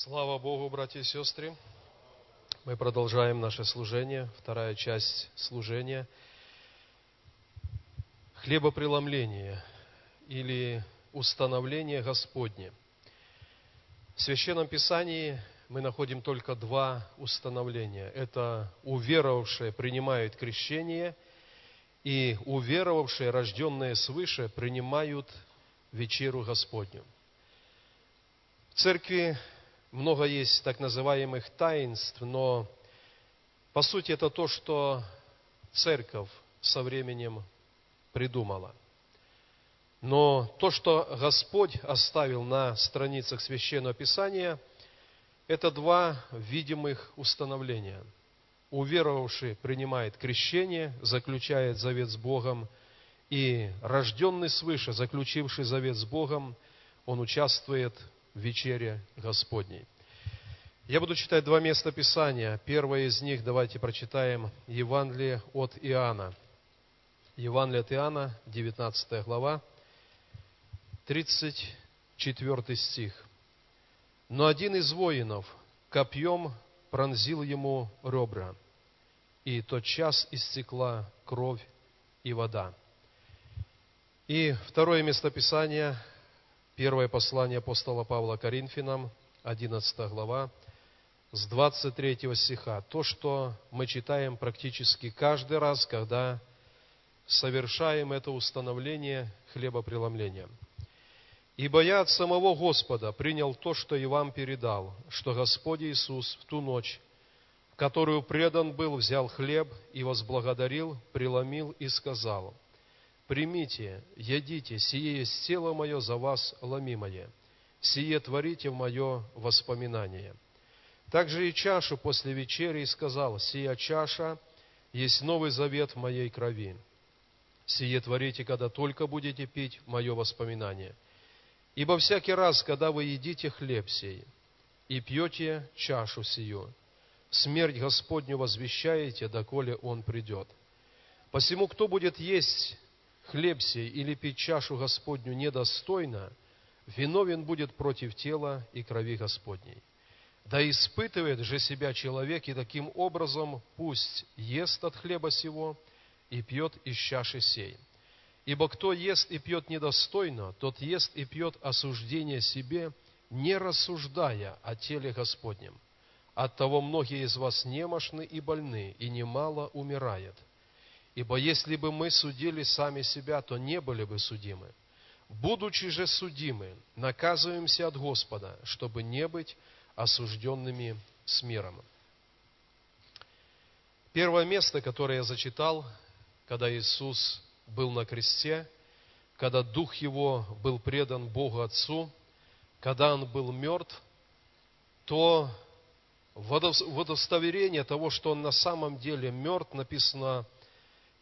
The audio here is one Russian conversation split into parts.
Слава Богу, братья и сестры! Мы продолжаем наше служение, вторая часть служения. Хлебопреломление или установление Господне. В Священном Писании мы находим только два установления. Это уверовавшие принимают крещение, и уверовавшие, рожденные свыше, принимают вечеру Господню. В церкви много есть так называемых таинств, но по сути это то, что церковь со временем придумала. Но то, что Господь оставил на страницах Священного Писания, это два видимых установления. Уверовавший принимает крещение, заключает завет с Богом, и рожденный свыше, заключивший завет с Богом, он участвует вечере Господней. Я буду читать два места Писания. Первое из них давайте прочитаем Евангелие от Иоанна. Евангелие от Иоанна, 19 глава, 34 стих. Но один из воинов копьем пронзил ему ребра, и тот час истекла кровь и вода. И второе местописание Первое послание апостола Павла Коринфянам, 11 глава, с 23 стиха. То, что мы читаем практически каждый раз, когда совершаем это установление хлебопреломления. «Ибо я от самого Господа принял то, что и вам передал, что Господь Иисус в ту ночь, в которую предан был, взял хлеб и возблагодарил, преломил и сказал – примите, едите, сие есть тело мое за вас ломимое, сие творите в мое воспоминание. Также и чашу после вечери сказал, сия чаша есть новый завет в моей крови. Сие творите, когда только будете пить мое воспоминание. Ибо всякий раз, когда вы едите хлеб сей и пьете чашу сию, смерть Господню возвещаете, доколе Он придет. Посему, кто будет есть хлеб сей или пить чашу Господню недостойно, виновен будет против тела и крови Господней. Да испытывает же себя человек, и таким образом пусть ест от хлеба сего и пьет из чаши сей. Ибо кто ест и пьет недостойно, тот ест и пьет осуждение себе, не рассуждая о теле Господнем. Оттого многие из вас немощны и больны, и немало умирает. Ибо если бы мы судили сами себя, то не были бы судимы. Будучи же судимы, наказываемся от Господа, чтобы не быть осужденными с миром. Первое место, которое я зачитал, когда Иисус был на кресте, когда Дух Его был предан Богу Отцу, когда Он был мертв, то водостоверение того, что Он на самом деле мертв, написано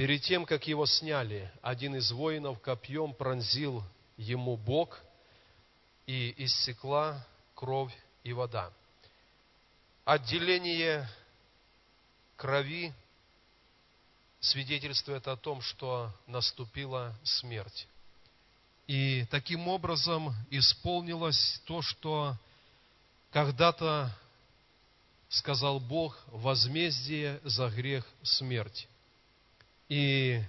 Перед тем, как его сняли, один из воинов копьем пронзил ему бок, и иссекла кровь и вода. Отделение крови свидетельствует о том, что наступила смерть. И таким образом исполнилось то, что когда-то сказал Бог, возмездие за грех смерть. И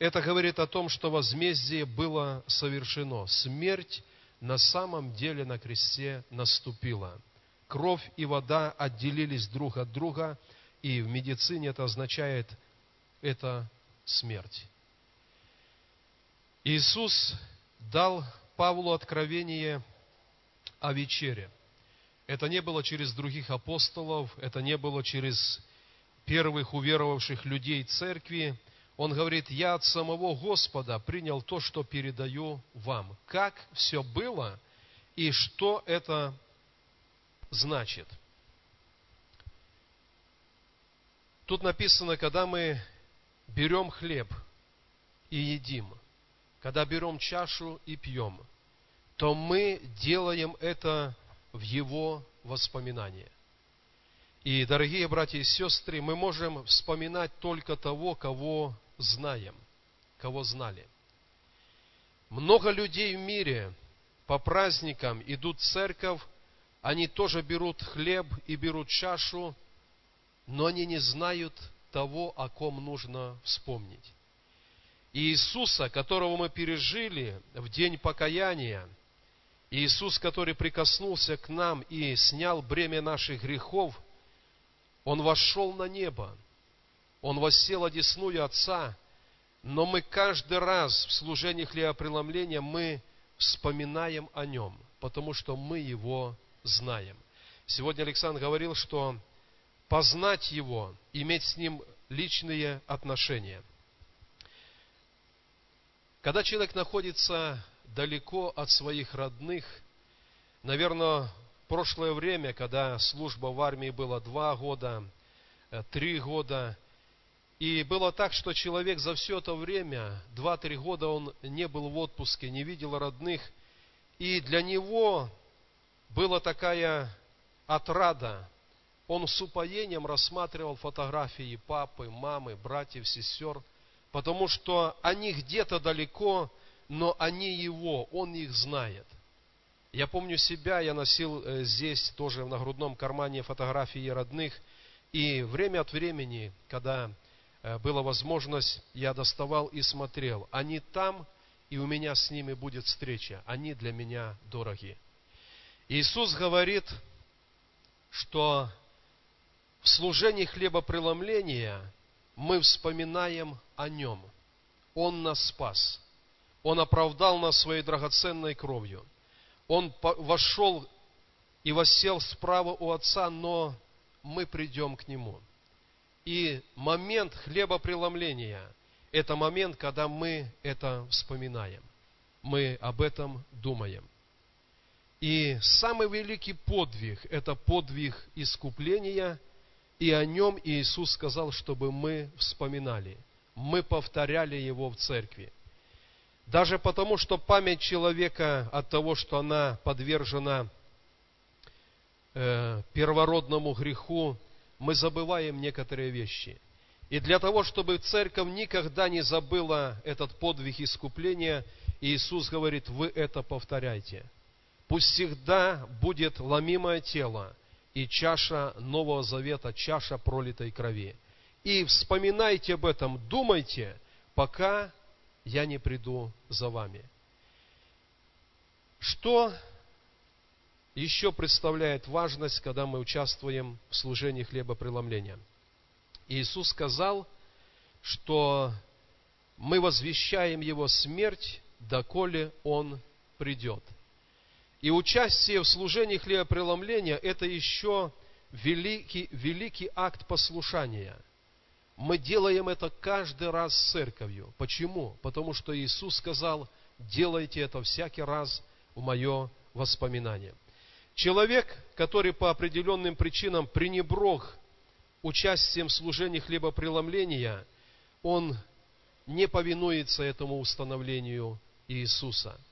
это говорит о том, что возмездие было совершено. Смерть на самом деле на кресте наступила. Кровь и вода отделились друг от друга, и в медицине это означает это смерть. Иисус дал Павлу откровение о вечере. Это не было через других апостолов, это не было через первых уверовавших людей церкви, он говорит, я от самого Господа принял то, что передаю вам. Как все было и что это значит. Тут написано, когда мы берем хлеб и едим, когда берем чашу и пьем, то мы делаем это в Его воспоминания. И, дорогие братья и сестры, мы можем вспоминать только того, кого знаем, кого знали. Много людей в мире по праздникам идут в церковь они тоже берут хлеб и берут чашу, но они не знают того, о ком нужно вспомнить. И Иисуса, которого мы пережили в день покаяния, Иисус, который прикоснулся к нам и снял бремя наших грехов, Он вошел на небо, Он воссел одесную Отца, но мы каждый раз в служении хлебопреломления мы вспоминаем о Нем, потому что мы Его знаем. Сегодня Александр говорил, что познать Его, иметь с Ним личные отношения. Когда человек находится далеко от своих родных, наверное, прошлое время, когда служба в армии была два года, э, три года, и было так, что человек за все это время, два-три года он не был в отпуске, не видел родных, и для него была такая отрада. Он с упоением рассматривал фотографии папы, мамы, братьев, сестер, потому что они где-то далеко, но они его, он их знает. Я помню себя, я носил э, здесь тоже в нагрудном кармане фотографии родных, и время от времени, когда была возможность, я доставал и смотрел. Они там, и у меня с ними будет встреча. Они для меня дороги. Иисус говорит, что в служении хлебопреломления мы вспоминаем о Нем. Он нас спас. Он оправдал нас своей драгоценной кровью. Он вошел и воссел справа у Отца, но мы придем к Нему. И момент хлебопреломления – это момент, когда мы это вспоминаем. Мы об этом думаем. И самый великий подвиг – это подвиг искупления, и о нем Иисус сказал, чтобы мы вспоминали. Мы повторяли его в церкви. Даже потому, что память человека от того, что она подвержена э, первородному греху, мы забываем некоторые вещи. И для того, чтобы церковь никогда не забыла этот подвиг искупления, Иисус говорит, вы это повторяйте – Пусть всегда будет ломимое тело и чаша Нового Завета, чаша пролитой крови. И вспоминайте об этом, думайте, пока я не приду за вами. Что еще представляет важность, когда мы участвуем в служении хлебопреломления? Иисус сказал, что мы возвещаем Его смерть, доколе Он придет – и участие в служении хлебопреломления – это еще великий, великий акт послушания. Мы делаем это каждый раз с церковью. Почему? Потому что Иисус сказал, делайте это всякий раз в мое воспоминание. Человек, который по определенным причинам пренеброг участием в служении хлебопреломления, он не повинуется этому установлению Иисуса –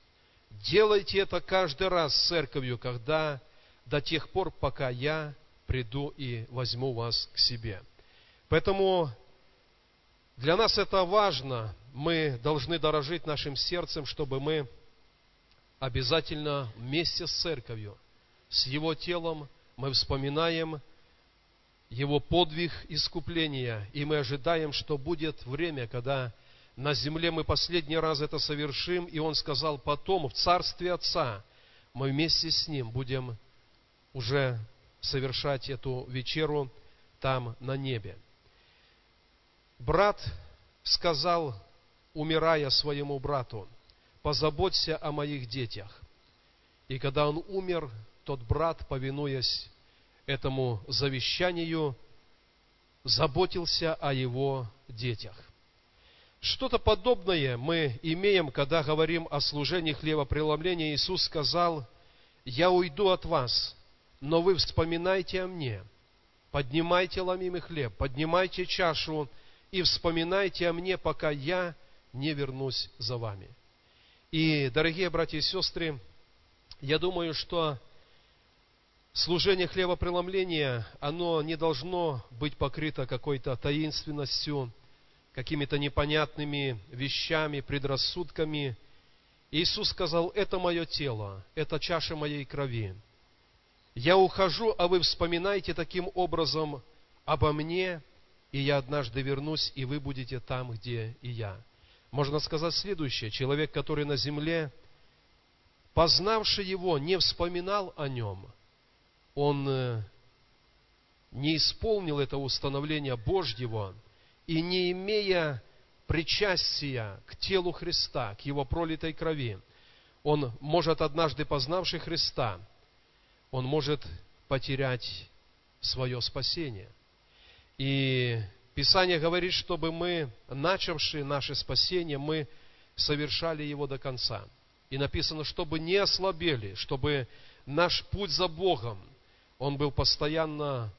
Делайте это каждый раз с церковью, когда до тех пор, пока я приду и возьму вас к себе. Поэтому для нас это важно. Мы должны дорожить нашим сердцем, чтобы мы обязательно вместе с церковью, с его телом, мы вспоминаем его подвиг искупления, и мы ожидаем, что будет время, когда на земле мы последний раз это совершим, и он сказал, потом в Царстве Отца мы вместе с ним будем уже совершать эту вечеру там на небе. Брат сказал, умирая своему брату, позаботься о моих детях. И когда он умер, тот брат, повинуясь этому завещанию, заботился о его детях. Что-то подобное мы имеем, когда говорим о служении хлебопреломления. Иисус сказал, «Я уйду от вас, но вы вспоминайте о мне. Поднимайте ломимый хлеб, поднимайте чашу и вспоминайте о мне, пока я не вернусь за вами». И, дорогие братья и сестры, я думаю, что служение хлебопреломления, оно не должно быть покрыто какой-то таинственностью, какими-то непонятными вещами, предрассудками. Иисус сказал, это мое тело, это чаша моей крови. Я ухожу, а вы вспоминаете таким образом обо мне, и я однажды вернусь, и вы будете там, где и я. Можно сказать следующее. Человек, который на земле, познавший его, не вспоминал о нем, он э, не исполнил это установление Божьего, и не имея причастия к телу Христа, к Его пролитой крови, он может, однажды познавший Христа, он может потерять свое спасение. И Писание говорит, чтобы мы, начавшие наше спасение, мы совершали его до конца. И написано, чтобы не ослабели, чтобы наш путь за Богом, он был постоянно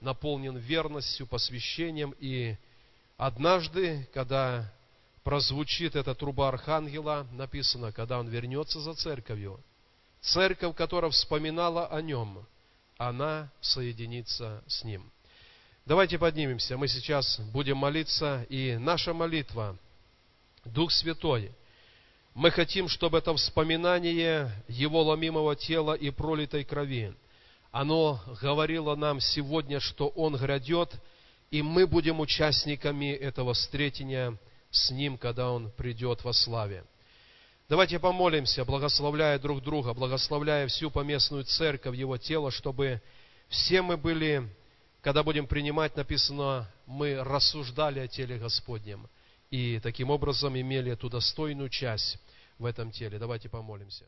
наполнен верностью, посвящением. И однажды, когда прозвучит эта труба архангела, написано, когда он вернется за церковью, церковь, которая вспоминала о нем, она соединится с ним. Давайте поднимемся. Мы сейчас будем молиться, и наша молитва, Дух Святой, мы хотим, чтобы это вспоминание Его ломимого тела и пролитой крови, оно говорило нам сегодня, что Он грядет, и мы будем участниками этого встретения с Ним, когда Он придет во славе. Давайте помолимся, благословляя друг друга, благословляя всю поместную церковь, Его тело, чтобы все мы были когда будем принимать, написано, мы рассуждали о теле Господнем и таким образом имели эту достойную часть в этом теле. Давайте помолимся.